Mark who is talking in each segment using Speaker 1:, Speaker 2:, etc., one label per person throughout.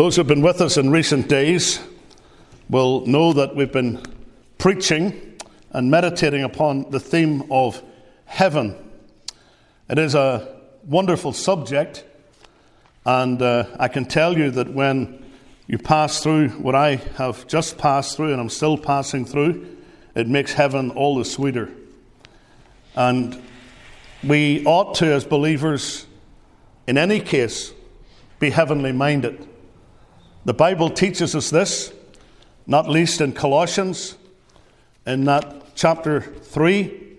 Speaker 1: Those who have been with us in recent days will know that we've been preaching and meditating upon the theme of heaven. It is a wonderful subject, and uh, I can tell you that when you pass through what I have just passed through and I'm still passing through, it makes heaven all the sweeter. And we ought to, as believers, in any case, be heavenly minded. The Bible teaches us this, not least in Colossians, in that chapter 3,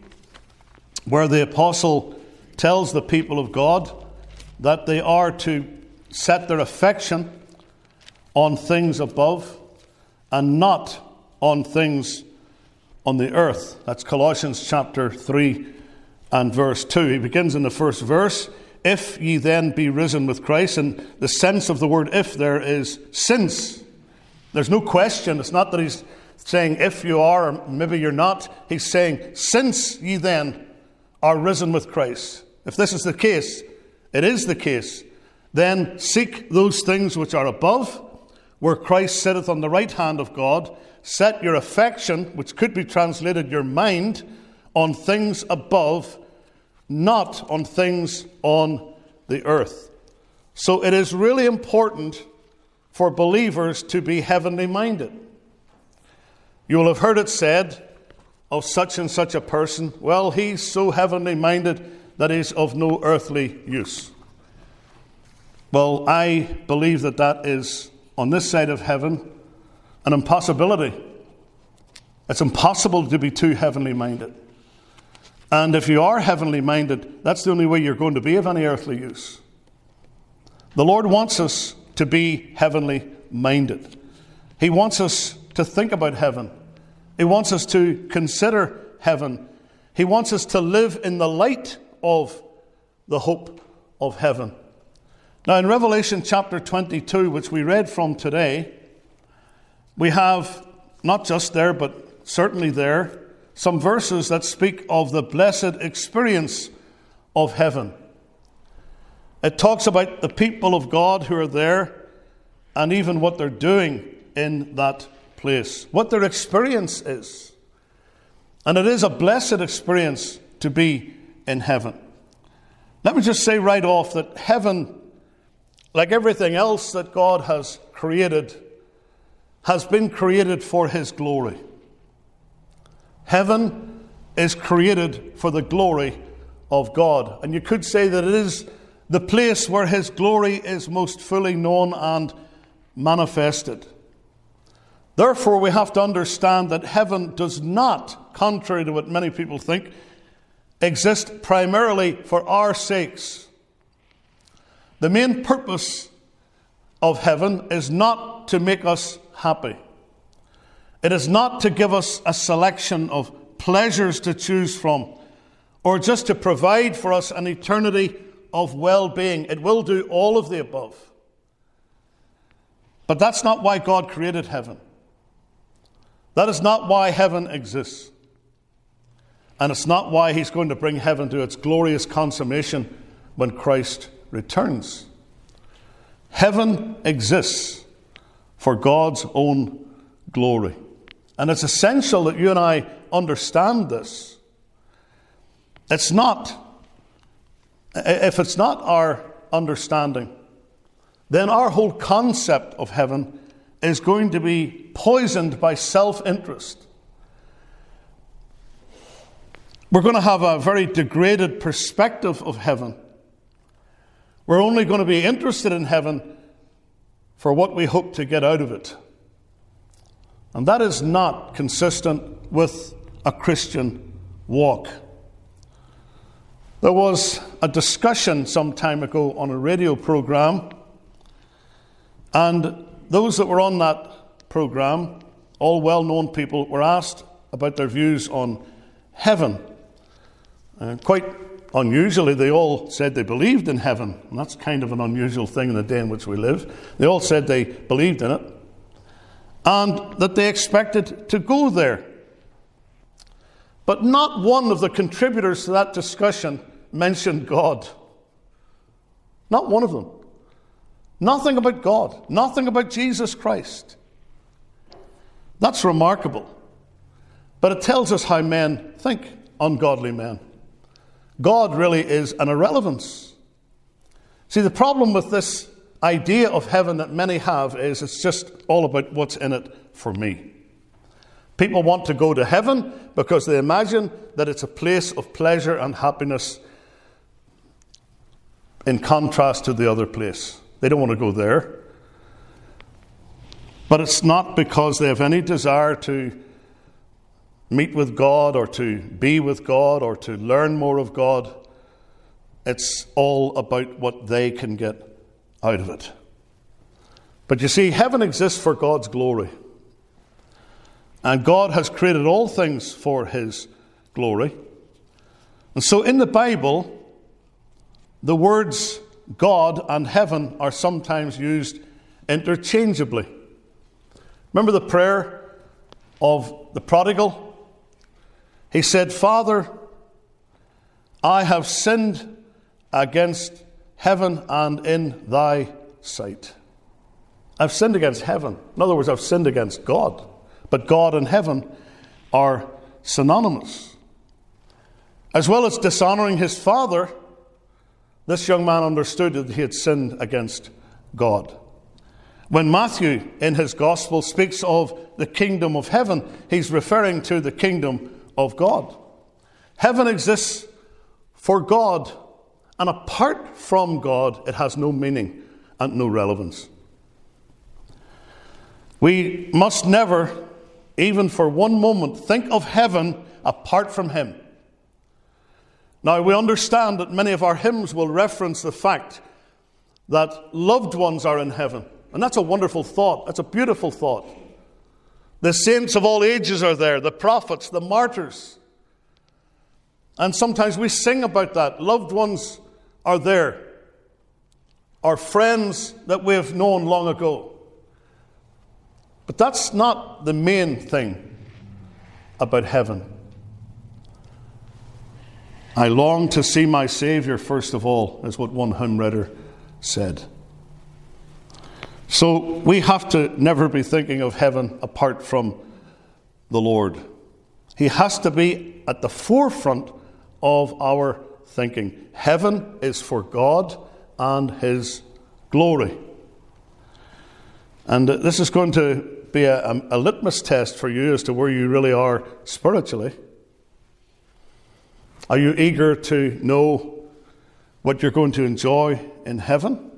Speaker 1: where the apostle tells the people of God that they are to set their affection on things above and not on things on the earth. That's Colossians chapter 3 and verse 2. He begins in the first verse if ye then be risen with Christ, and the sense of the word if there is since. There's no question. It's not that he's saying if you are, or maybe you're not. He's saying since ye then are risen with Christ. If this is the case, it is the case, then seek those things which are above, where Christ sitteth on the right hand of God. Set your affection, which could be translated your mind, on things above not on things on the earth. So it is really important for believers to be heavenly minded. You will have heard it said of such and such a person, well, he's so heavenly minded that he's of no earthly use. Well, I believe that that is, on this side of heaven, an impossibility. It's impossible to be too heavenly minded. And if you are heavenly minded, that's the only way you're going to be of any earthly use. The Lord wants us to be heavenly minded. He wants us to think about heaven. He wants us to consider heaven. He wants us to live in the light of the hope of heaven. Now, in Revelation chapter 22, which we read from today, we have not just there, but certainly there, some verses that speak of the blessed experience of heaven. It talks about the people of God who are there and even what they're doing in that place, what their experience is. And it is a blessed experience to be in heaven. Let me just say right off that heaven, like everything else that God has created, has been created for His glory. Heaven is created for the glory of God. And you could say that it is the place where His glory is most fully known and manifested. Therefore, we have to understand that heaven does not, contrary to what many people think, exist primarily for our sakes. The main purpose of heaven is not to make us happy. It is not to give us a selection of pleasures to choose from or just to provide for us an eternity of well being. It will do all of the above. But that's not why God created heaven. That is not why heaven exists. And it's not why He's going to bring heaven to its glorious consummation when Christ returns. Heaven exists for God's own glory. And it's essential that you and I understand this. It's not, if it's not our understanding, then our whole concept of heaven is going to be poisoned by self interest. We're going to have a very degraded perspective of heaven. We're only going to be interested in heaven for what we hope to get out of it. And that is not consistent with a Christian walk. There was a discussion some time ago on a radio program, and those that were on that program, all well known people, were asked about their views on heaven. And quite unusually, they all said they believed in heaven. And that's kind of an unusual thing in the day in which we live. They all said they believed in it and that they expected to go there. But not one of the contributors to that discussion mentioned God. Not one of them. Nothing about God, nothing about Jesus Christ. That's remarkable. But it tells us how men think, ungodly men. God really is an irrelevance. See, the problem with this idea of heaven that many have is it's just all about what's in it for me. People want to go to heaven because they imagine that it's a place of pleasure and happiness in contrast to the other place. They don't want to go there. But it's not because they have any desire to meet with God or to be with God or to learn more of God. It's all about what they can get out of it. But you see, heaven exists for God's glory. And God has created all things for His glory. And so in the Bible, the words God and heaven are sometimes used interchangeably. Remember the prayer of the prodigal? He said, Father, I have sinned against heaven and in thy sight. I've sinned against heaven. In other words, I've sinned against God. But God and heaven are synonymous. As well as dishonoring his father, this young man understood that he had sinned against God. When Matthew, in his gospel, speaks of the kingdom of heaven, he's referring to the kingdom of God. Heaven exists for God, and apart from God, it has no meaning and no relevance. We must never, even for one moment, think of heaven apart from Him. Now, we understand that many of our hymns will reference the fact that loved ones are in heaven. And that's a wonderful thought. That's a beautiful thought. The saints of all ages are there, the prophets, the martyrs. And sometimes we sing about that. Loved ones are there, our friends that we have known long ago. But that's not the main thing about heaven. I long to see my Saviour, first of all, is what one hymn writer said. So we have to never be thinking of heaven apart from the Lord. He has to be at the forefront of our thinking. Heaven is for God and His glory. And this is going to be a, a, litmus test for you as to where you really are spiritually. Are you eager to know what you're going to enjoy in heaven?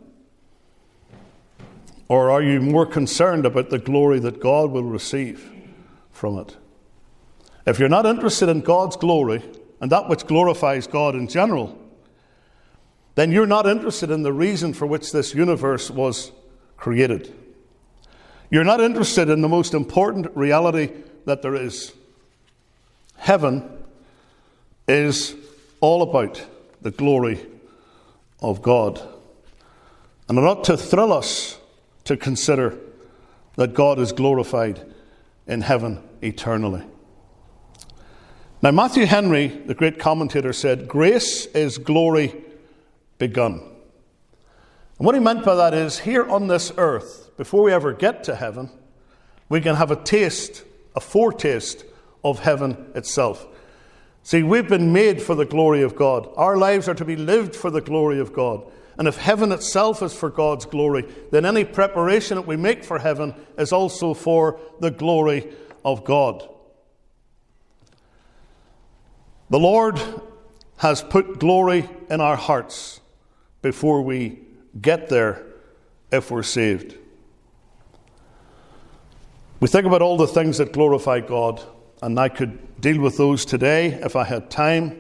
Speaker 1: Or are you more concerned about the glory that God will receive from it? If you're not interested in God's glory and that which glorifies God in general, then you're not interested in the reason for which this universe was created. You're not interested in the most important reality that there is. Heaven is all about the glory of God. And it ought to thrill us to consider that God is glorified in heaven eternally. Now, Matthew Henry, the great commentator, said, Grace is glory begun. And what he meant by that is, here on this earth, before we ever get to heaven, we can have a taste, a foretaste of heaven itself. See, we've been made for the glory of God. Our lives are to be lived for the glory of God. And if heaven itself is for God's glory, then any preparation that we make for heaven is also for the glory of God. The Lord has put glory in our hearts before we get there if we're saved. We think about all the things that glorify God, and I could deal with those today if I had time.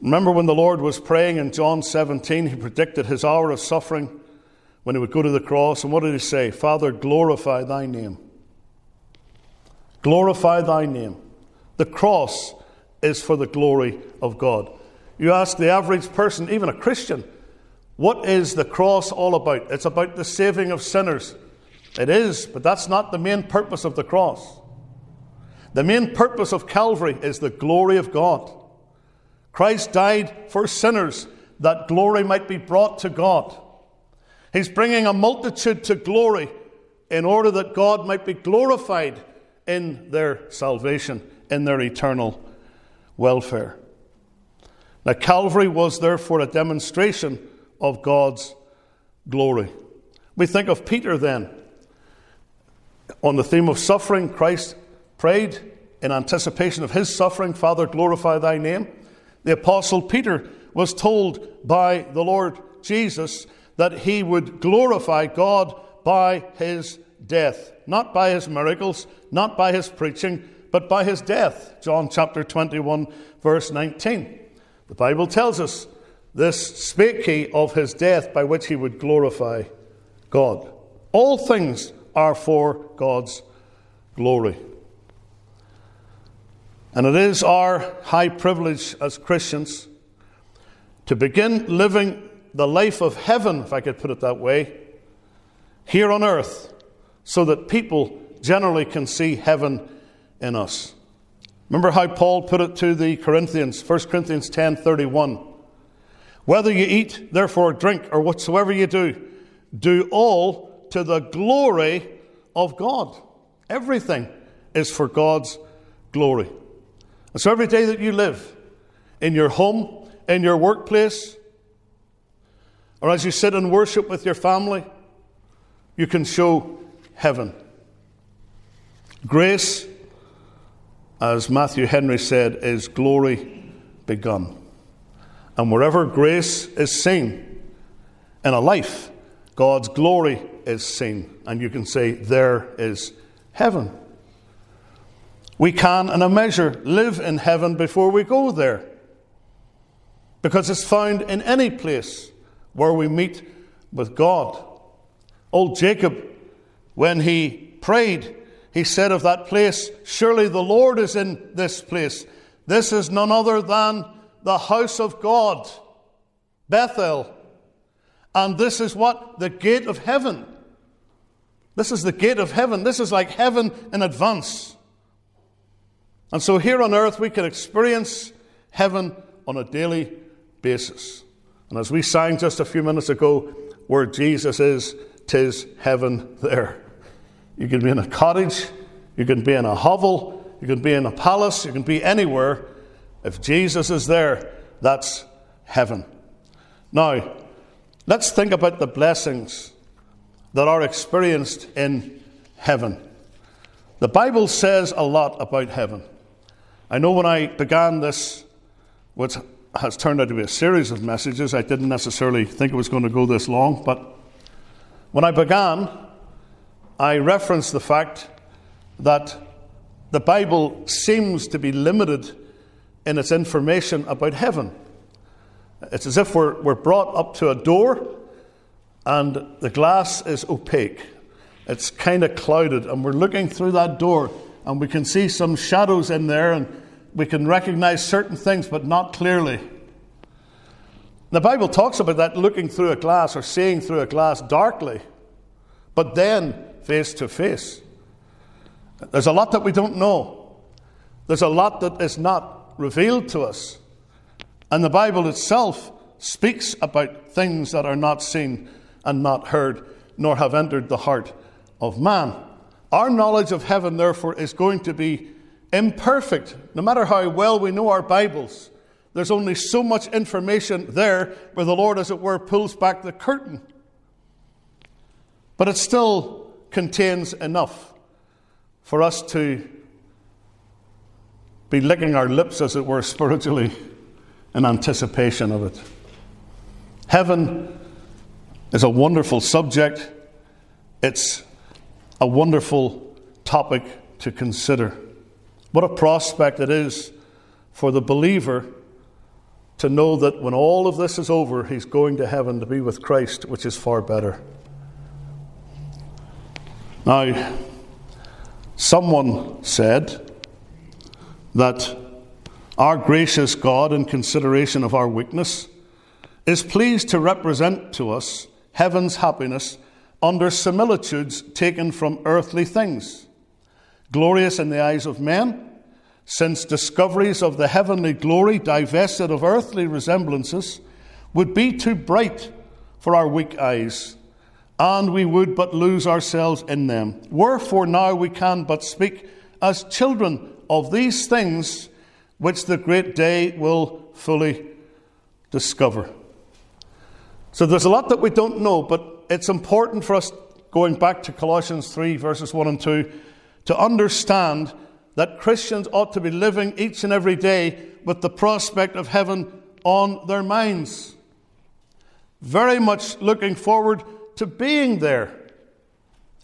Speaker 1: Remember when the Lord was praying in John 17, he predicted his hour of suffering when he would go to the cross. And what did he say? Father, glorify thy name. Glorify thy name. The cross is for the glory of God. You ask the average person, even a Christian, what is the cross all about? It's about the saving of sinners. It is, but that's not the main purpose of the cross. The main purpose of Calvary is the glory of God. Christ died for sinners that glory might be brought to God. He's bringing a multitude to glory in order that God might be glorified in their salvation, in their eternal welfare. Now, Calvary was therefore a demonstration of God's glory. We think of Peter then. On the theme of suffering, Christ prayed in anticipation of his suffering, Father, glorify thy name. The Apostle Peter was told by the Lord Jesus that he would glorify God by his death, not by his miracles, not by his preaching, but by his death. John chapter 21, verse 19. The Bible tells us this spake he of his death by which he would glorify God. All things are for God's glory. And it is our high privilege as Christians to begin living the life of heaven, if I could put it that way, here on earth, so that people generally can see heaven in us. Remember how Paul put it to the Corinthians, 1 Corinthians 10:31. Whether you eat, therefore drink, or whatsoever you do, do all to the glory of God. Everything is for God's glory. And so every day that you live, in your home, in your workplace, or as you sit and worship with your family, you can show heaven. Grace, as Matthew Henry said, is glory begun. And wherever grace is seen in a life, God's glory is seen. And you can say, There is heaven. We can, in a measure, live in heaven before we go there. Because it's found in any place where we meet with God. Old Jacob, when he prayed, he said of that place, Surely the Lord is in this place. This is none other than the house of God, Bethel. And this is what? The gate of heaven. This is the gate of heaven. This is like heaven in advance. And so here on earth, we can experience heaven on a daily basis. And as we sang just a few minutes ago, where Jesus is, tis heaven there. You can be in a cottage, you can be in a hovel, you can be in a palace, you can be anywhere. If Jesus is there, that's heaven. Now, let's think about the blessings that are experienced in heaven. The Bible says a lot about heaven. I know when I began this, which has turned out to be a series of messages, I didn't necessarily think it was going to go this long, but when I began, I reference the fact that the Bible seems to be limited in its information about heaven. It's as if we're, we're brought up to a door and the glass is opaque. It's kind of clouded, and we're looking through that door and we can see some shadows in there and we can recognize certain things, but not clearly. The Bible talks about that looking through a glass or seeing through a glass darkly, but then face to face. There's a lot that we don't know, there's a lot that is not revealed to us. And the Bible itself speaks about things that are not seen and not heard, nor have entered the heart of man. Our knowledge of heaven, therefore, is going to be imperfect. No matter how well we know our Bibles, there's only so much information there where the Lord, as it were, pulls back the curtain. But it's still contains enough for us to be licking our lips, as it were, spiritually in anticipation of it. Heaven is a wonderful subject, it's a wonderful topic to consider. What a prospect it is for the believer to know that when all of this is over, he's going to heaven to be with Christ, which is far better. Now, someone said that our gracious God, in consideration of our weakness, is pleased to represent to us heaven's happiness under similitudes taken from earthly things glorious in the eyes of men, since discoveries of the heavenly glory divested of earthly resemblances would be too bright for our weak eyes and we would but lose ourselves in them. Wherefore now we can but speak as children of these things which the great day will fully discover. So there's a lot that we don't know, but it's important for us, going back to Colossians 3, verses 1 and 2, to understand that Christians ought to be living each and every day with the prospect of heaven on their minds. Very much looking forward to being there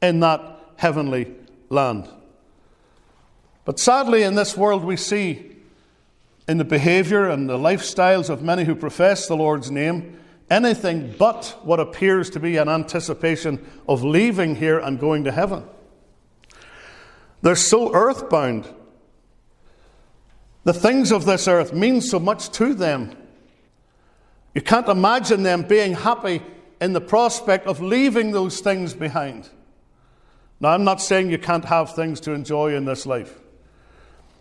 Speaker 1: in that heavenly land. But sadly, in this world, we see in the behavior and the lifestyles of many who profess the Lord's name anything but what appears to be an anticipation of leaving here and going to heaven. They're so earthbound. The things of this earth mean so much to them. You can't imagine them being happy in the prospect of leaving those things behind. Now, I'm not saying you can't have things to enjoy in this life.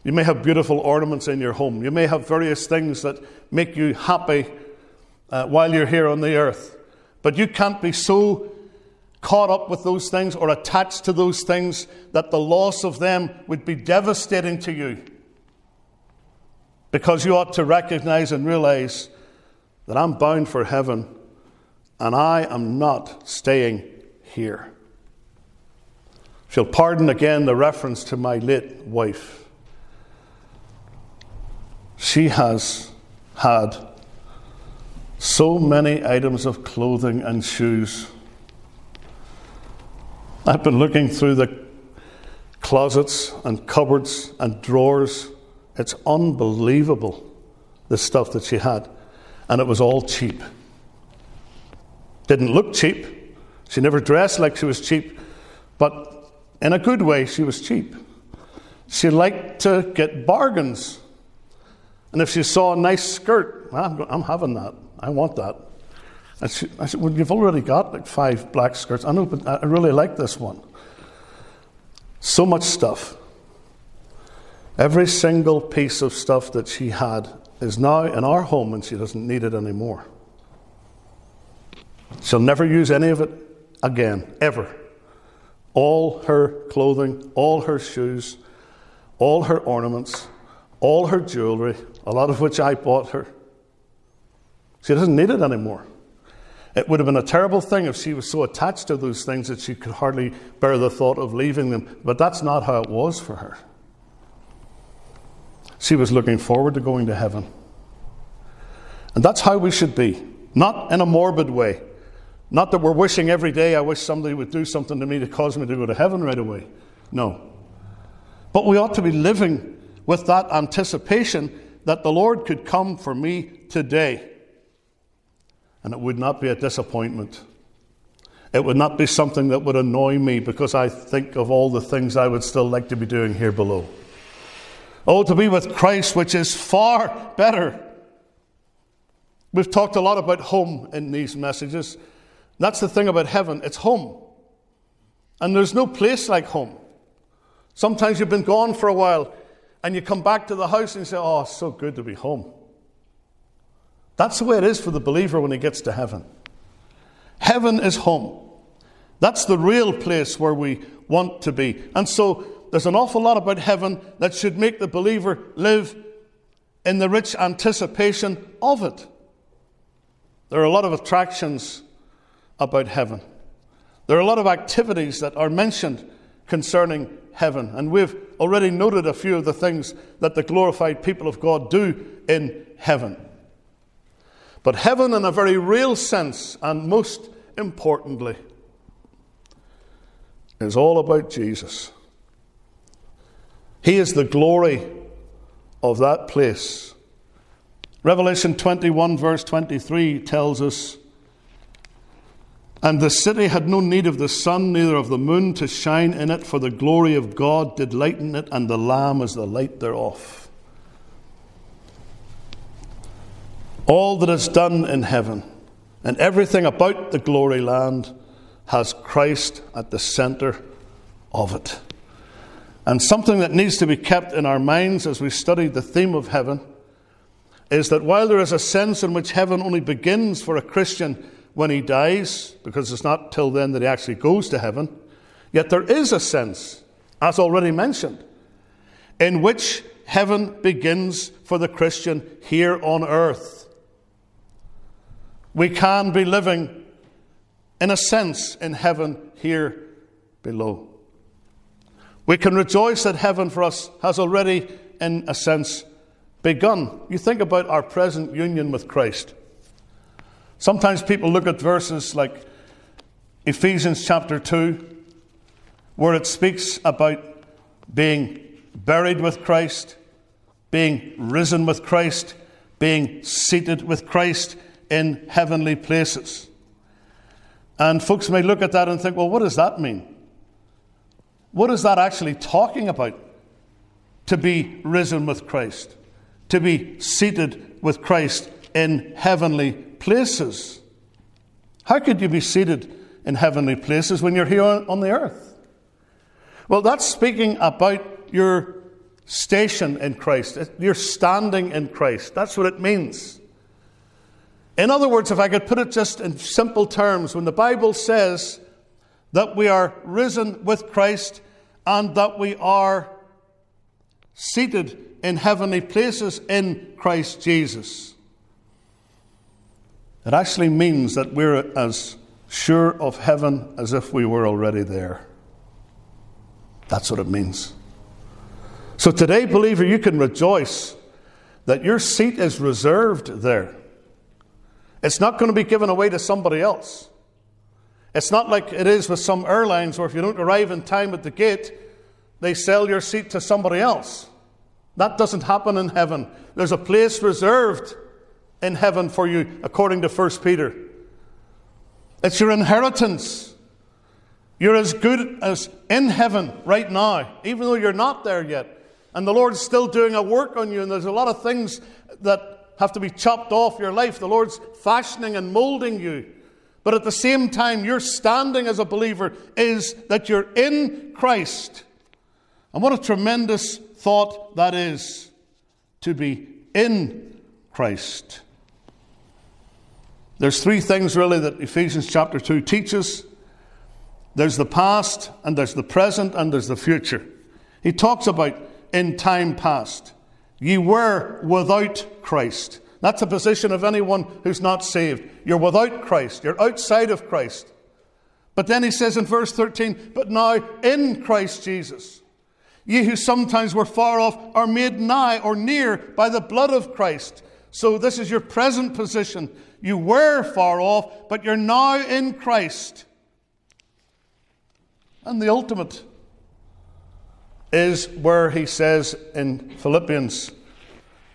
Speaker 1: You may have beautiful ornaments in your home. You may have various things that make you happy uh, while you're here on the earth. But you can't be so caught up with those things or attached to those things that the loss of them would be devastating to you. Because you ought to recognize and realize that I'm bound for heaven and I am not staying here. She'll pardon again the reference to my late wife she has had so many items of clothing and shoes. I've been looking through the closets and cupboards and drawers. It's unbelievable the stuff that she had. And it was all cheap. Didn't look cheap. She never dressed like she was cheap, but in a good way, she was cheap. She liked to get bargains. And if she saw a nice skirt, well, I'm, I'm having that. I want that. And she, I said, Well, you've already got like five black skirts. I know, but I really like this one. So much stuff. Every single piece of stuff that she had is now in our home and she doesn't need it anymore. She'll never use any of it again, ever. All her clothing, all her shoes, all her ornaments, all her jewelry, a lot of which I bought her. She doesn't need it anymore. It would have been a terrible thing if she was so attached to those things that she could hardly bear the thought of leaving them, but that's not how it was for her. She was looking forward to going to heaven. And that's how we should be, not in a morbid way. Not that we're wishing every day, I wish somebody would do something to me to cause me to go to heaven right away. No. But we ought to be living with that anticipation that the Lord could come for me today. And it would not be a disappointment. It would not be something that would annoy me because I think of all the things I would still like to be doing here below. Oh, to be with Christ, which is far better. We've talked a lot about home in these messages. That's the thing about heaven it's home. And there's no place like home. Sometimes you've been gone for a while and you come back to the house and you say, Oh, it's so good to be home. That's the way it is for the believer when he gets to heaven. Heaven is home. That's the real place where we want to be. And so there's an awful lot about heaven that should make the believer live in the rich anticipation of it. There are a lot of attractions about heaven. There are a lot of activities that are mentioned concerning heaven. And we've already noted a few of the things that the glorified people of God do in heaven. But heaven, in a very real sense, and most importantly, is all about Jesus. He is the glory of that place. Revelation 21, verse 23, tells us and the city had no need of the sun, neither of the moon to shine in it, for the glory of God did lighten it, and the Lamb is the light thereof. All that is done in heaven and everything about the glory land has Christ at the center of it. And something that needs to be kept in our minds as we study the theme of heaven is that while there is a sense in which heaven only begins for a Christian when he dies, because it's not till then that he actually goes to heaven. Yet there is a sense, as already mentioned, in which heaven begins for the Christian here on earth. We can be living, in a sense, in heaven here below. We can rejoice that heaven for us has already, in a sense, begun. You think about our present union with Christ. Sometimes people look at verses like Ephesians chapter 2, where it speaks about being buried with Christ, being risen with Christ, being seated with Christ in heavenly places. And folks may look at that and think, well, what does that mean? What is that actually talking about? To be risen with Christ, to be seated with Christ in heavenly places. How could you be seated in heavenly places when you're here on the earth? Well, that's speaking about your station in Christ, your standing in Christ. That's what it means. In other words, if I could put it just in simple terms, when the Bible says that we are risen with Christ and that we are seated in heavenly places in Christ Jesus, it actually means that we're as sure of heaven as if we were already there. That's what it means. So today, believer, you can rejoice that your seat is reserved there. It's not going to be given away to somebody else. It's not like it is with some airlines where if you don't arrive in time at the gate, they sell your seat to somebody else. That doesn't happen in heaven. There's a place reserved in heaven for you, according to 1 Peter. It's your inheritance. You're as good as in heaven right now, even though you're not there yet. And the Lord's still doing a work on you, and there's a lot of things that have to be chopped off your life. The Lord's fashioning and molding you. But at the same time, your standing as a believer is that you're in Christ. And what a tremendous thought that is to be in Christ. There's three things really that Ephesians chapter 2 teaches there's the past, and there's the present, and there's the future. He talks about in time past. Ye were without Christ. That's the position of anyone who's not saved. You're without Christ, you're outside of Christ. But then he says in verse 13, But now in Christ Jesus, ye who sometimes were far off are made nigh or near by the blood of Christ. So this is your present position. You were far off, but you're now in Christ. And the ultimate is where he says in Philippians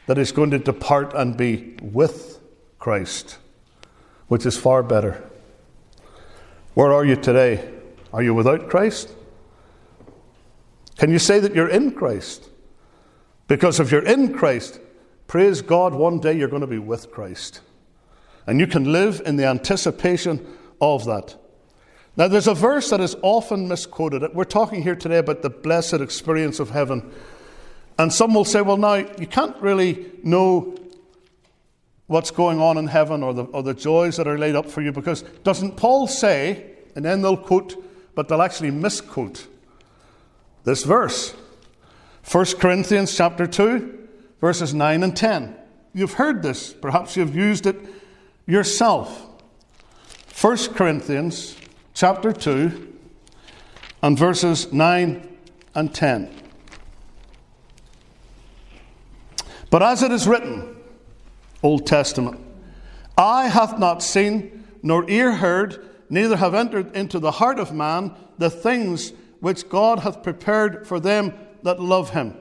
Speaker 1: that he's going to depart and be with Christ, which is far better. Where are you today? Are you without Christ? Can you say that you're in Christ? Because if you're in Christ, praise God, one day you're going to be with Christ. And you can live in the anticipation of that. Now, there's a verse that is often misquoted. We're talking here today about the blessed experience of heaven. And some will say, well, now, you can't really know what's going on in heaven or the, or the joys that are laid up for you because doesn't Paul say, and then they'll quote, but they'll actually misquote this verse 1 Corinthians chapter 2, verses 9 and 10. You've heard this, perhaps you've used it yourself. 1 Corinthians chapter 2 and verses 9 and 10. But as it is written, Old Testament, eye hath not seen, nor ear heard, neither have entered into the heart of man the things which God hath prepared for them that love him.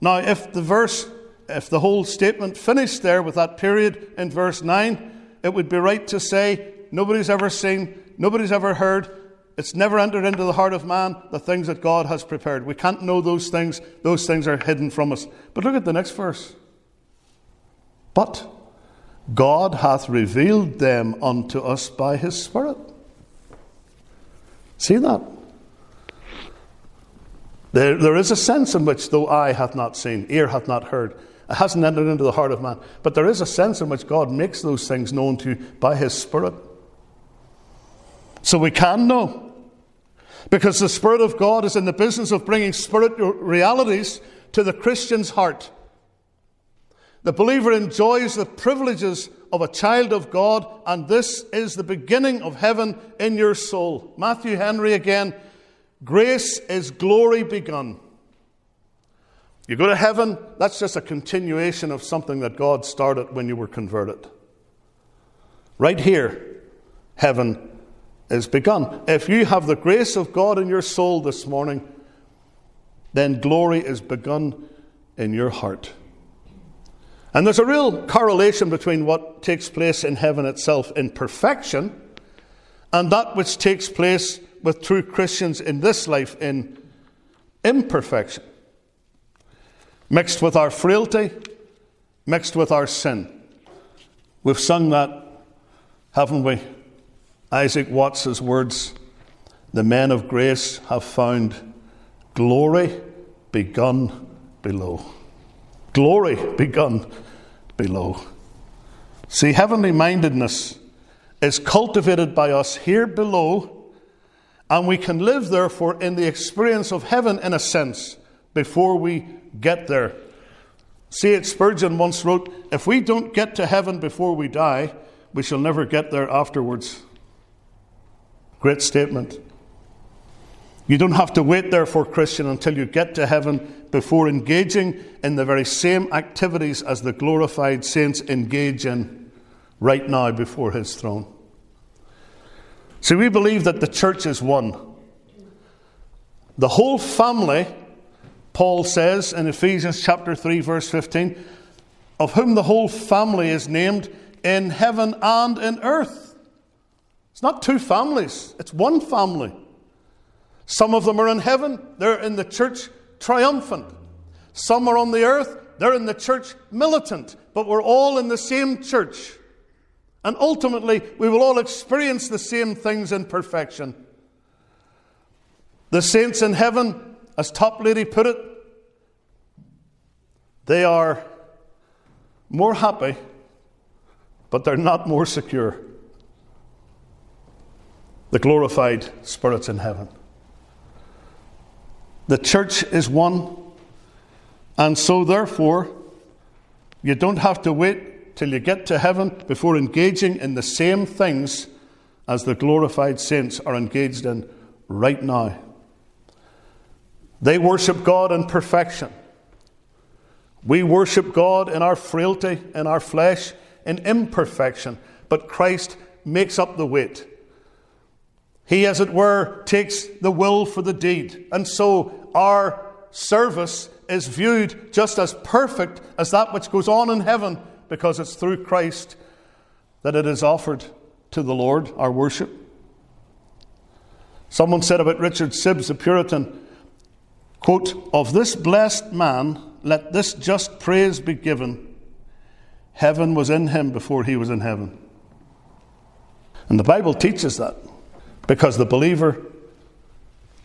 Speaker 1: Now, if the verse, if the whole statement finished there with that period in verse 9, it would be right to say, nobody's ever seen, nobody's ever heard, it's never entered into the heart of man the things that God has prepared. We can't know those things, those things are hidden from us. But look at the next verse. But God hath revealed them unto us by his Spirit. See that? There, there is a sense in which, though eye hath not seen, ear hath not heard, It hasn't entered into the heart of man. But there is a sense in which God makes those things known to you by His Spirit. So we can know. Because the Spirit of God is in the business of bringing spiritual realities to the Christian's heart. The believer enjoys the privileges of a child of God, and this is the beginning of heaven in your soul. Matthew Henry again grace is glory begun. You go to heaven, that's just a continuation of something that God started when you were converted. Right here, heaven is begun. If you have the grace of God in your soul this morning, then glory is begun in your heart. And there's a real correlation between what takes place in heaven itself in perfection and that which takes place with true Christians in this life in imperfection. Mixed with our frailty, mixed with our sin. We've sung that, haven't we? Isaac Watts's words The men of grace have found glory begun below. Glory begun below. See, heavenly mindedness is cultivated by us here below, and we can live, therefore, in the experience of heaven in a sense before we get there. C.H. Spurgeon once wrote If we don't get to heaven before we die, we shall never get there afterwards. Great statement. You don't have to wait, therefore, Christian, until you get to heaven before engaging in the very same activities as the glorified saints engage in right now before His throne. See, we believe that the church is one. The whole family, Paul says in Ephesians chapter 3, verse 15, of whom the whole family is named in heaven and in earth. It's not two families, it's one family. Some of them are in heaven, they're in the church triumphant. Some are on the earth, they're in the church militant. But we're all in the same church. And ultimately, we will all experience the same things in perfection. The saints in heaven, as Toplady put it, they are more happy, but they're not more secure the glorified spirits in heaven. The church is one, and so therefore, you don't have to wait till you get to heaven before engaging in the same things as the glorified saints are engaged in right now. They worship God in perfection. We worship God in our frailty, in our flesh, in imperfection, but Christ makes up the weight. He, as it were, takes the will for the deed. And so our service is viewed just as perfect as that which goes on in heaven because it's through Christ that it is offered to the Lord, our worship. Someone said about Richard Sibbes, the Puritan, quote, Of this blessed man, let this just praise be given. Heaven was in him before he was in heaven. And the Bible teaches that. Because the believer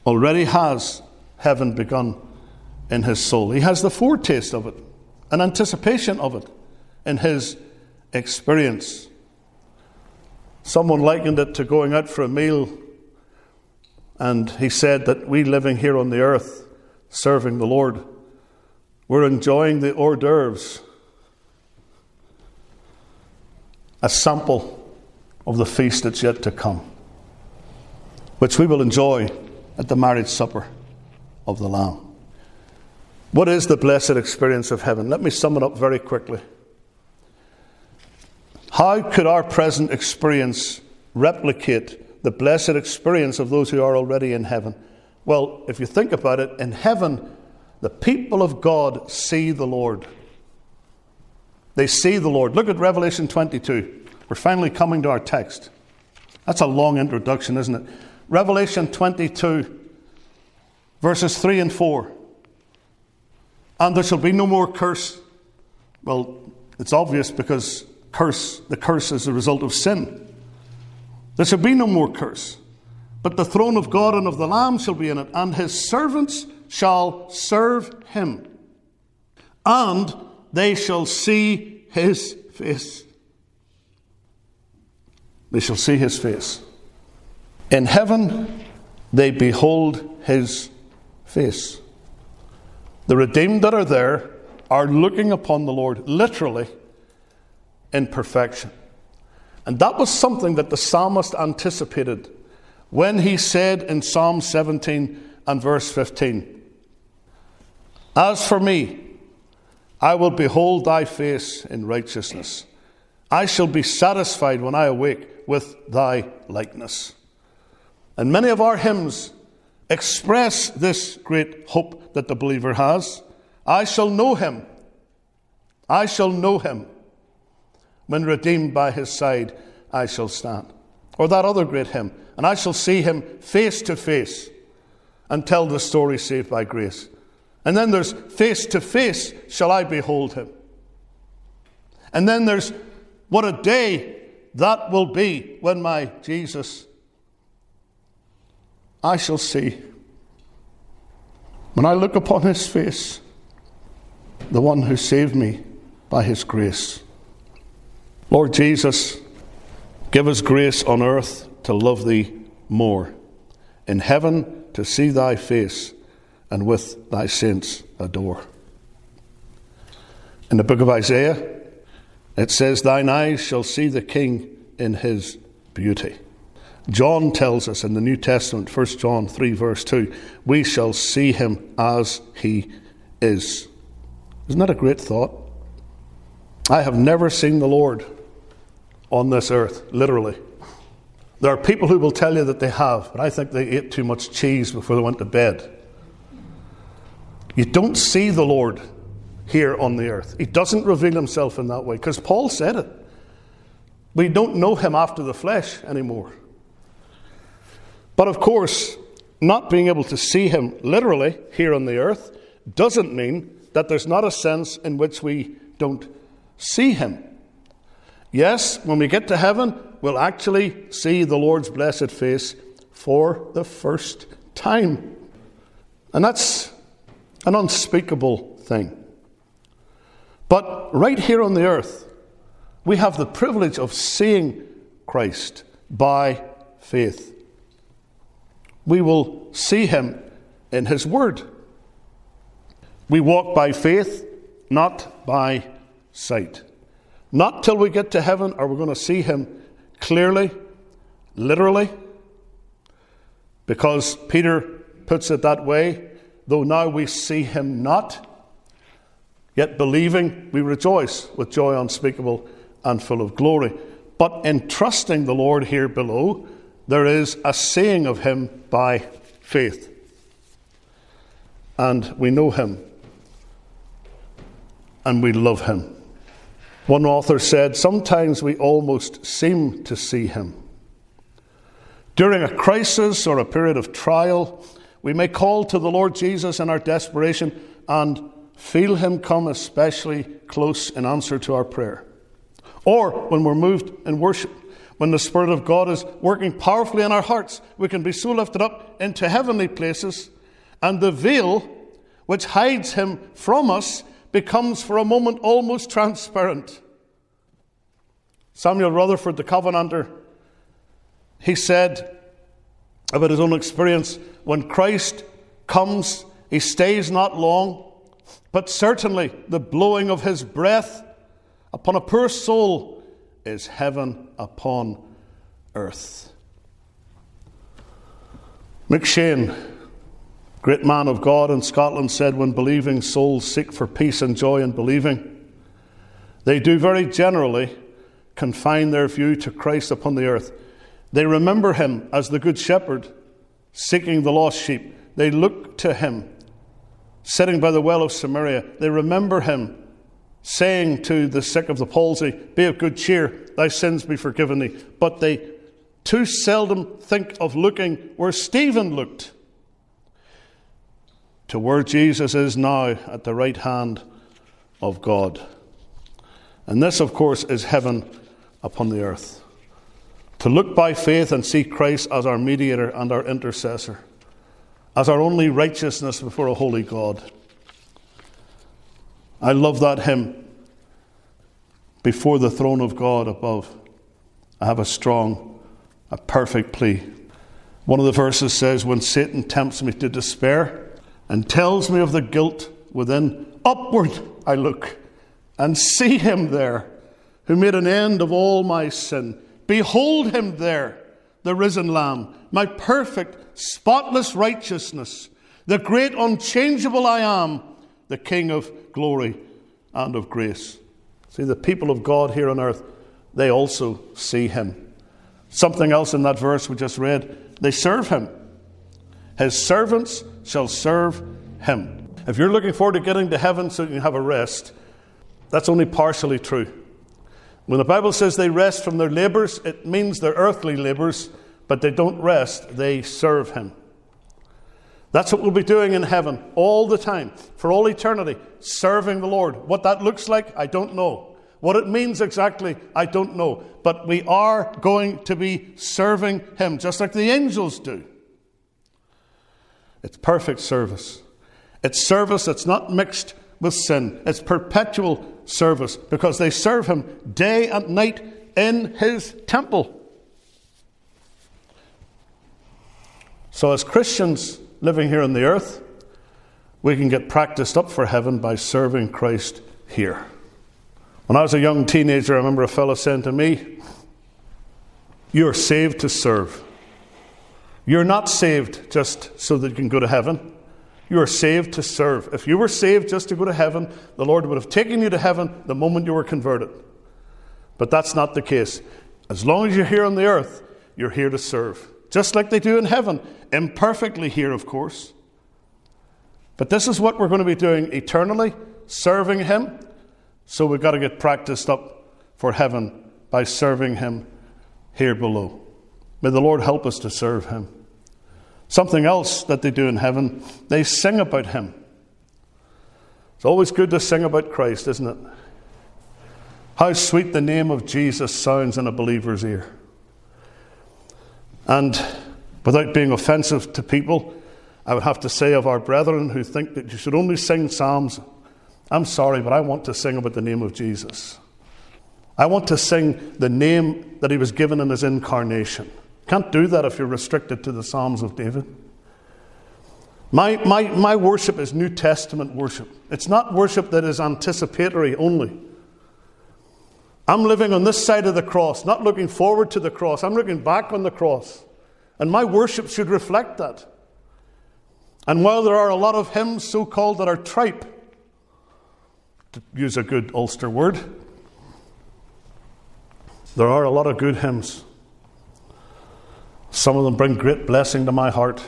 Speaker 1: already has heaven begun in his soul. He has the foretaste of it, an anticipation of it in his experience. Someone likened it to going out for a meal, and he said that we living here on the earth, serving the Lord, we're enjoying the hors d'oeuvres, a sample of the feast that's yet to come which we will enjoy at the marriage supper of the Lamb. What is the blessed experience of heaven? Let me sum it up very quickly. How could our present experience replicate the blessed experience of those who are already in heaven? Well, if you think about it, in heaven, the people of God see the Lord. They see the Lord. Look at Revelation 22. We're finally coming to our text. That's a long introduction, isn't it? Revelation 22, verses 3 and 4. And there shall be no more curse. Well, it's obvious because curse, the curse is a result of sin. There shall be no more curse. But the throne of God and of the Lamb shall be in it, and his servants shall serve him. And they shall see his face. They shall see his face. In heaven, they behold his face. The redeemed that are there are looking upon the Lord literally in perfection. And that was something that the psalmist anticipated when he said in Psalm 17 and verse 15 As for me, I will behold thy face in righteousness. I shall be satisfied when I awake with thy likeness. And many of our hymns express this great hope that the believer has. I shall know him. I shall know him. When redeemed by his side, I shall stand. Or that other great hymn, and I shall see him face to face and tell the story saved by grace. And then there's face to face shall I behold him. And then there's what a day that will be when my Jesus I shall see. When I look upon his face, the one who saved me by his grace. Lord Jesus, give us grace on earth to love thee more, in heaven to see thy face, and with thy saints adore. In the book of Isaiah, it says, Thine eyes shall see the King in his beauty. John tells us in the New Testament, 1 John 3, verse 2, we shall see him as he is. Isn't that a great thought? I have never seen the Lord on this earth, literally. There are people who will tell you that they have, but I think they ate too much cheese before they went to bed. You don't see the Lord here on the earth. He doesn't reveal himself in that way, because Paul said it. We don't know him after the flesh anymore. But of course, not being able to see him literally here on the earth doesn't mean that there's not a sense in which we don't see him. Yes, when we get to heaven, we'll actually see the Lord's blessed face for the first time. And that's an unspeakable thing. But right here on the earth, we have the privilege of seeing Christ by faith. We will see him in his word. We walk by faith, not by sight. Not till we get to heaven are we going to see him clearly, literally, because Peter puts it that way though now we see him not, yet believing we rejoice with joy unspeakable and full of glory. But in trusting the Lord here below, there is a seeing of him by faith. And we know him and we love him. One author said, Sometimes we almost seem to see him. During a crisis or a period of trial, we may call to the Lord Jesus in our desperation and feel him come especially close in answer to our prayer. Or when we're moved in worship, when the Spirit of God is working powerfully in our hearts, we can be so lifted up into heavenly places, and the veil which hides him from us becomes for a moment almost transparent. Samuel Rutherford, the Covenanter, he said about his own experience when Christ comes, he stays not long, but certainly the blowing of his breath upon a poor soul is heaven upon earth. McCheyne great man of God in Scotland, said when believing souls seek for peace and joy in believing, they do very generally confine their view to Christ upon the earth. They remember him as the Good Shepherd seeking the lost sheep. They look to him sitting by the well of Samaria. They remember him saying to the sick of the palsy, Be of good cheer, thy sins be forgiven thee. But they too seldom think of looking where Stephen looked to where Jesus is now at the right hand of God. And this, of course, is heaven upon the earth. To look by faith and see Christ as our mediator and our intercessor, as our only righteousness before a holy God. I love that hymn. before the throne of God above. I have a strong, a perfect plea. One of the verses says, When Satan tempts me to despair and tells me of the guilt within, upward I look and see him there who made an end of all my sin. Behold him there, the risen Lamb, my perfect, spotless righteousness, the great unchangeable I am, the King of glory and of grace. See, the people of God here on earth, they also see him. Something else in that verse we just read they serve him. His servants shall serve him. If you're looking forward to getting to heaven so you can have a rest, that's only partially true. When the Bible says they rest from their labors, it means their earthly labors, but they don't rest, they serve Him. That's what we'll be doing in heaven all the time, for all eternity, serving the Lord. What that looks like, I don't know. What it means exactly, I don't know. But we are going to be serving Him, just like the angels do. It's perfect service. It's service that's not mixed with sin. It's perpetual service because they serve him day and night in his temple. So, as Christians living here on the earth, we can get practiced up for heaven by serving Christ here. When I was a young teenager, I remember a fellow saying to me, You're saved to serve. You're not saved just so that you can go to heaven. You are saved to serve. If you were saved just to go to heaven, the Lord would have taken you to heaven the moment you were converted. But that's not the case. As long as you're here on the earth, you're here to serve. Just like they do in heaven. Imperfectly here, of course. But this is what we're going to be doing eternally, serving Him. So we've got to get practiced up for heaven by serving Him here below. May the Lord help us to serve Him. Something else that they do in heaven, they sing about him. It's always good to sing about Christ, isn't it? How sweet the name of Jesus sounds in a believer's ear. And without being offensive to people, I would have to say of our brethren who think that you should only sing psalms, I'm sorry, but I want to sing about the name of Jesus. I want to sing the name that he was given in his incarnation. Can't do that if you're restricted to the Psalms of David. My, my, my worship is New Testament worship. It's not worship that is anticipatory only. I'm living on this side of the cross, not looking forward to the cross. I'm looking back on the cross. And my worship should reflect that. And while there are a lot of hymns, so called, that are tripe, to use a good Ulster word, there are a lot of good hymns. Some of them bring great blessing to my heart.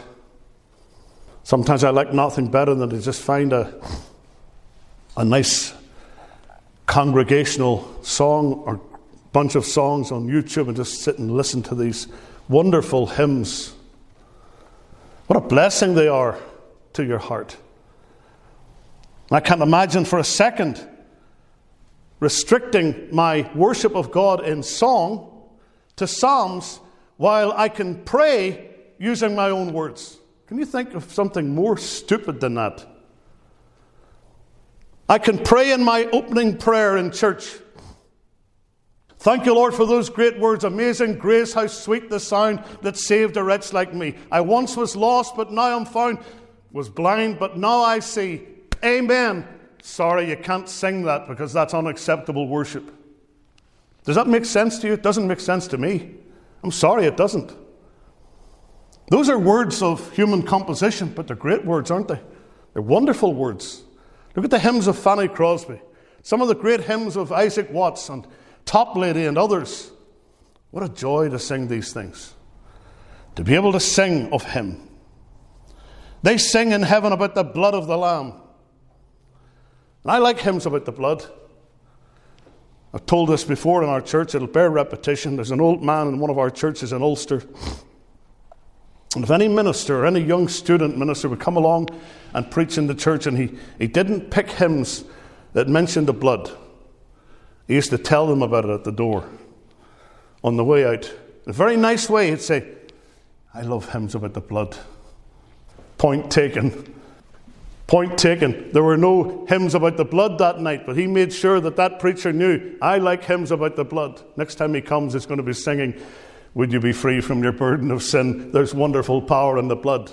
Speaker 1: Sometimes I like nothing better than to just find a, a nice congregational song or bunch of songs on YouTube and just sit and listen to these wonderful hymns. What a blessing they are to your heart. I can't imagine for a second restricting my worship of God in song to psalms while I can pray using my own words. Can you think of something more stupid than that? I can pray in my opening prayer in church. Thank you, Lord, for those great words. Amazing grace, how sweet the sound that saved a wretch like me. I once was lost, but now I'm found. Was blind, but now I see. Amen. Sorry, you can't sing that because that's unacceptable worship. Does that make sense to you? It doesn't make sense to me. I'm sorry, it doesn't. Those are words of human composition, but they're great words, aren't they? They're wonderful words. Look at the hymns of Fanny Crosby, some of the great hymns of Isaac Watts and Toplady and others. What a joy to sing these things. To be able to sing of Him. They sing in heaven about the blood of the Lamb. And I like hymns about the blood. I've told this before in our church, it'll bear repetition. There's an old man in one of our churches in Ulster. And if any minister or any young student minister would come along and preach in the church and he, he didn't pick hymns that mentioned the blood, he used to tell them about it at the door on the way out. In a very nice way, he'd say, I love hymns about the blood. Point taken. Point taken. There were no hymns about the blood that night, but he made sure that that preacher knew I like hymns about the blood. Next time he comes, he's going to be singing, Would you be free from your burden of sin? There's wonderful power in the blood.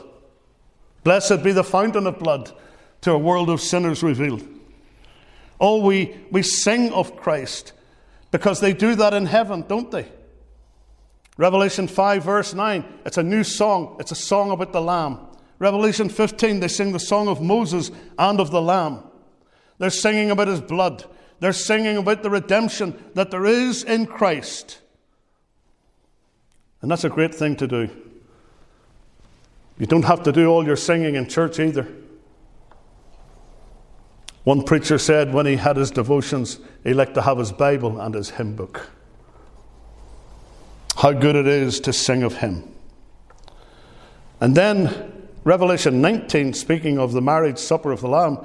Speaker 1: Blessed be the fountain of blood to a world of sinners revealed. Oh, we, we sing of Christ because they do that in heaven, don't they? Revelation 5, verse 9, it's a new song. It's a song about the Lamb. Revelation 15, they sing the song of Moses and of the Lamb. They're singing about his blood. They're singing about the redemption that there is in Christ. And that's a great thing to do. You don't have to do all your singing in church either. One preacher said when he had his devotions, he liked to have his Bible and his hymn book. How good it is to sing of him. And then Revelation 19, speaking of the marriage supper of the Lamb,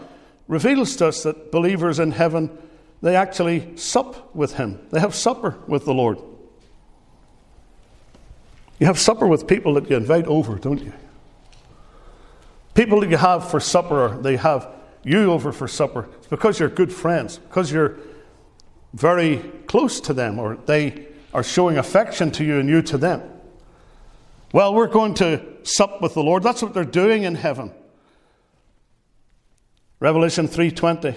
Speaker 1: reveals to us that believers in heaven, they actually sup with Him. They have supper with the Lord. You have supper with people that you invite over, don't you? People that you have for supper, or they have you over for supper. It's because you're good friends, because you're very close to them, or they are showing affection to you and you to them. Well, we're going to sup with the Lord. That's what they're doing in heaven. Revelation 3:20.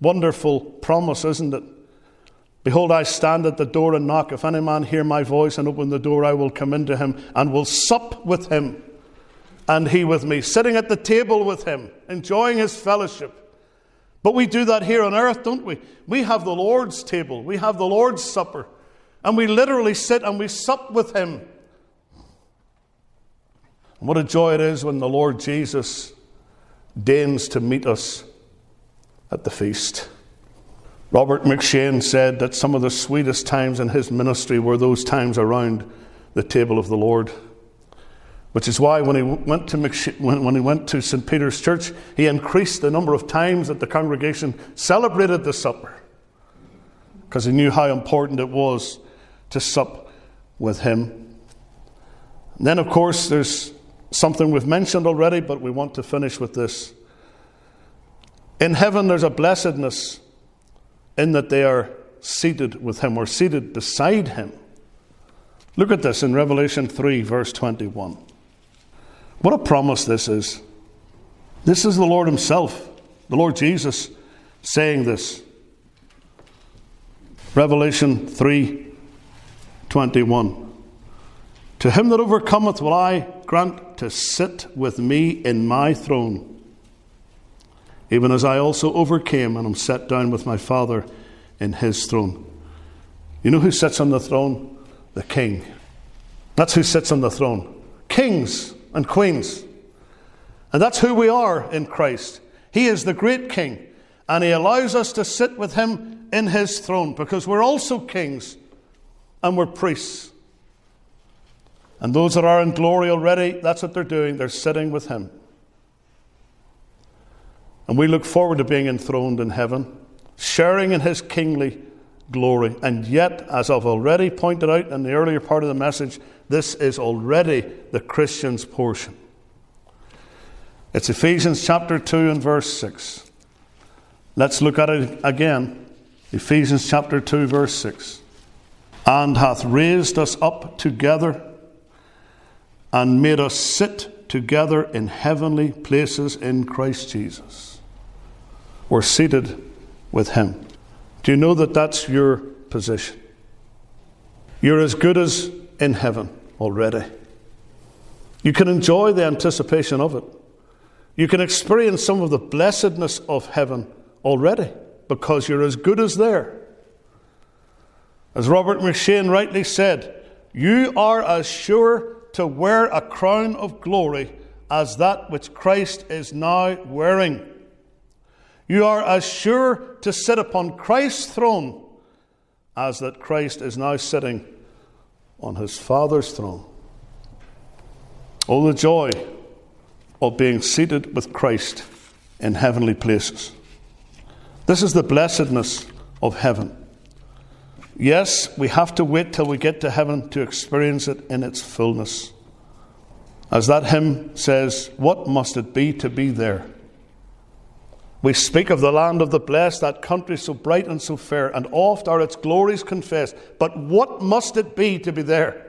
Speaker 1: Wonderful promise, isn't it? Behold, I stand at the door and knock. If any man hear my voice and open the door, I will come into him and will sup with him, and he with me, sitting at the table with him, enjoying his fellowship. But we do that here on earth, don't we? We have the Lord's table, we have the Lord's supper, and we literally sit and we sup with him. What a joy it is when the Lord Jesus deigns to meet us at the feast. Robert McCheyne said that some of the sweetest times in his ministry were those times around the table of the Lord. Which is why when he went to, when he went to St. Peter's Church, he increased the number of times that the congregation celebrated the supper. Because he knew how important it was to sup with him. And then, of course, there's something we've mentioned already, but we want to finish with this. In heaven, there's a blessedness in that they are seated with Him or seated beside Him. Look at this in Revelation 3, verse 21. What a promise this is. This is the Lord Himself, the Lord Jesus, saying this. Revelation 3 21. To him that overcometh will I grant to sit with me in my throne, even as I also overcame and am set down with my Father in his throne. You know who sits on the throne? The King. That's who sits on the throne. Kings and queens. And that's who we are in Christ. He is the great King, and He allows us to sit with Him in His throne because we're also kings and we're priests. And those that are in glory already, that's what they're doing. They're sitting with Him. And we look forward to being enthroned in heaven, sharing in His kingly glory. And yet, as I've already pointed out in the earlier part of the message, this is already the Christian's portion. It's Ephesians chapter 2 and verse 6. Let's look at it again. Ephesians chapter 2, verse 6. And hath raised us up together and made us sit together in heavenly places in Christ Jesus. We're seated with Him. Do you know that that's your position? You're as good as in heaven already. You can enjoy the anticipation of it. You can experience some of the blessedness of heaven already because you're as good as there. As Robert McCheyne rightly said, you are as sure to wear a crown of glory as that which Christ is now wearing. You are as sure to sit upon Christ's throne as that Christ is now sitting on his Father's throne. Oh, the joy of being seated with Christ in heavenly places. This is the blessedness of heaven. Yes, we have to wait till we get to heaven to experience it in its fullness. As that hymn says, what must it be to be there? We speak of the land of the blessed, that country so bright and so fair, and oft are its glories confessed. But what must it be to be there?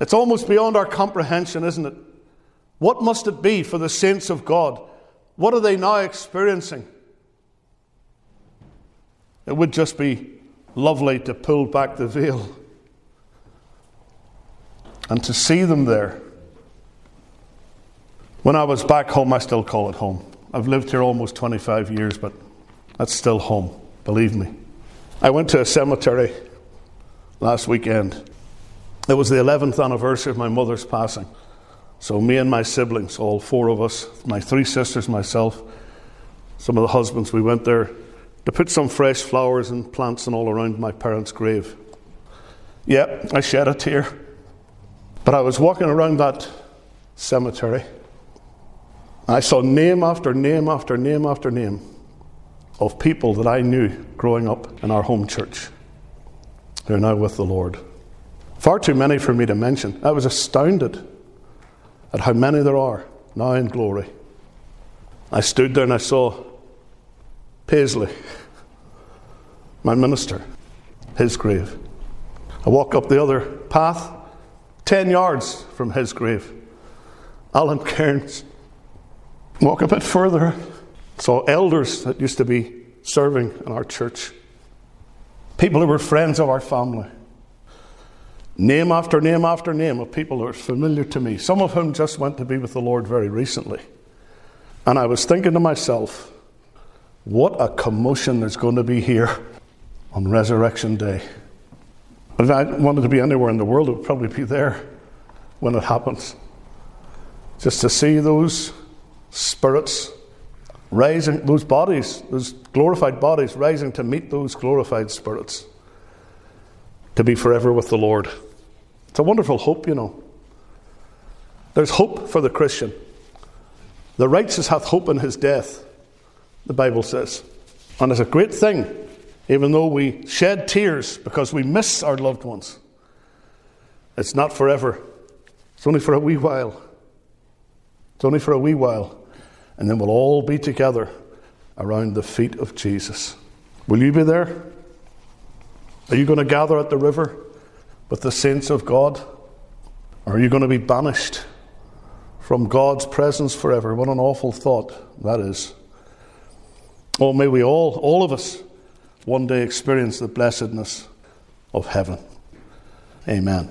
Speaker 1: It's almost beyond our comprehension, isn't it? What must it be for the saints of God? What are they now experiencing? It would just be lovely to pull back the veil and to see them there. When I was back home, I still call it home. I've lived here almost 25 years, but that's still home, believe me. I went to a cemetery last weekend. It was the 11th anniversary of my mother's passing. So, me and my siblings, all four of us, my three sisters, myself, some of the husbands, we went there to put some fresh flowers and plants and all around my parents' grave. Yep, I shed a tear. But I was walking around that cemetery I saw name after name after name after name of people that I knew growing up in our home church They're now with the Lord. Far too many for me to mention. I was astounded at how many there are now in glory. I stood there and I saw Paisley, my minister, his grave. I walk up the other path, 10 yards from his grave. Alan Cairns, Walk a bit further. Saw elders that used to be serving in our church, people who were friends of our family. Name after name after name of people who are familiar to me, some of whom just went to be with the Lord very recently. And I was thinking to myself, what a commotion there's going to be here on Resurrection Day. If I wanted to be anywhere in the world, it would probably be there when it happens. Just to see those spirits rising, those bodies, those glorified bodies rising to meet those glorified spirits, to be forever with the Lord. It's a wonderful hope, you know. There's hope for the Christian. The righteous hath hope in his death, the Bible says. And it's a great thing, even though we shed tears because we miss our loved ones. It's not forever, it's only for a wee while. It's only for a wee while. And then we'll all be together around the feet of Jesus. Will you be there? Are you going to gather at the river with the saints of God? Or are you going to be banished from God's presence forever? What an awful thought that is. Oh, may we all, all of us, one day experience the blessedness of heaven. Amen.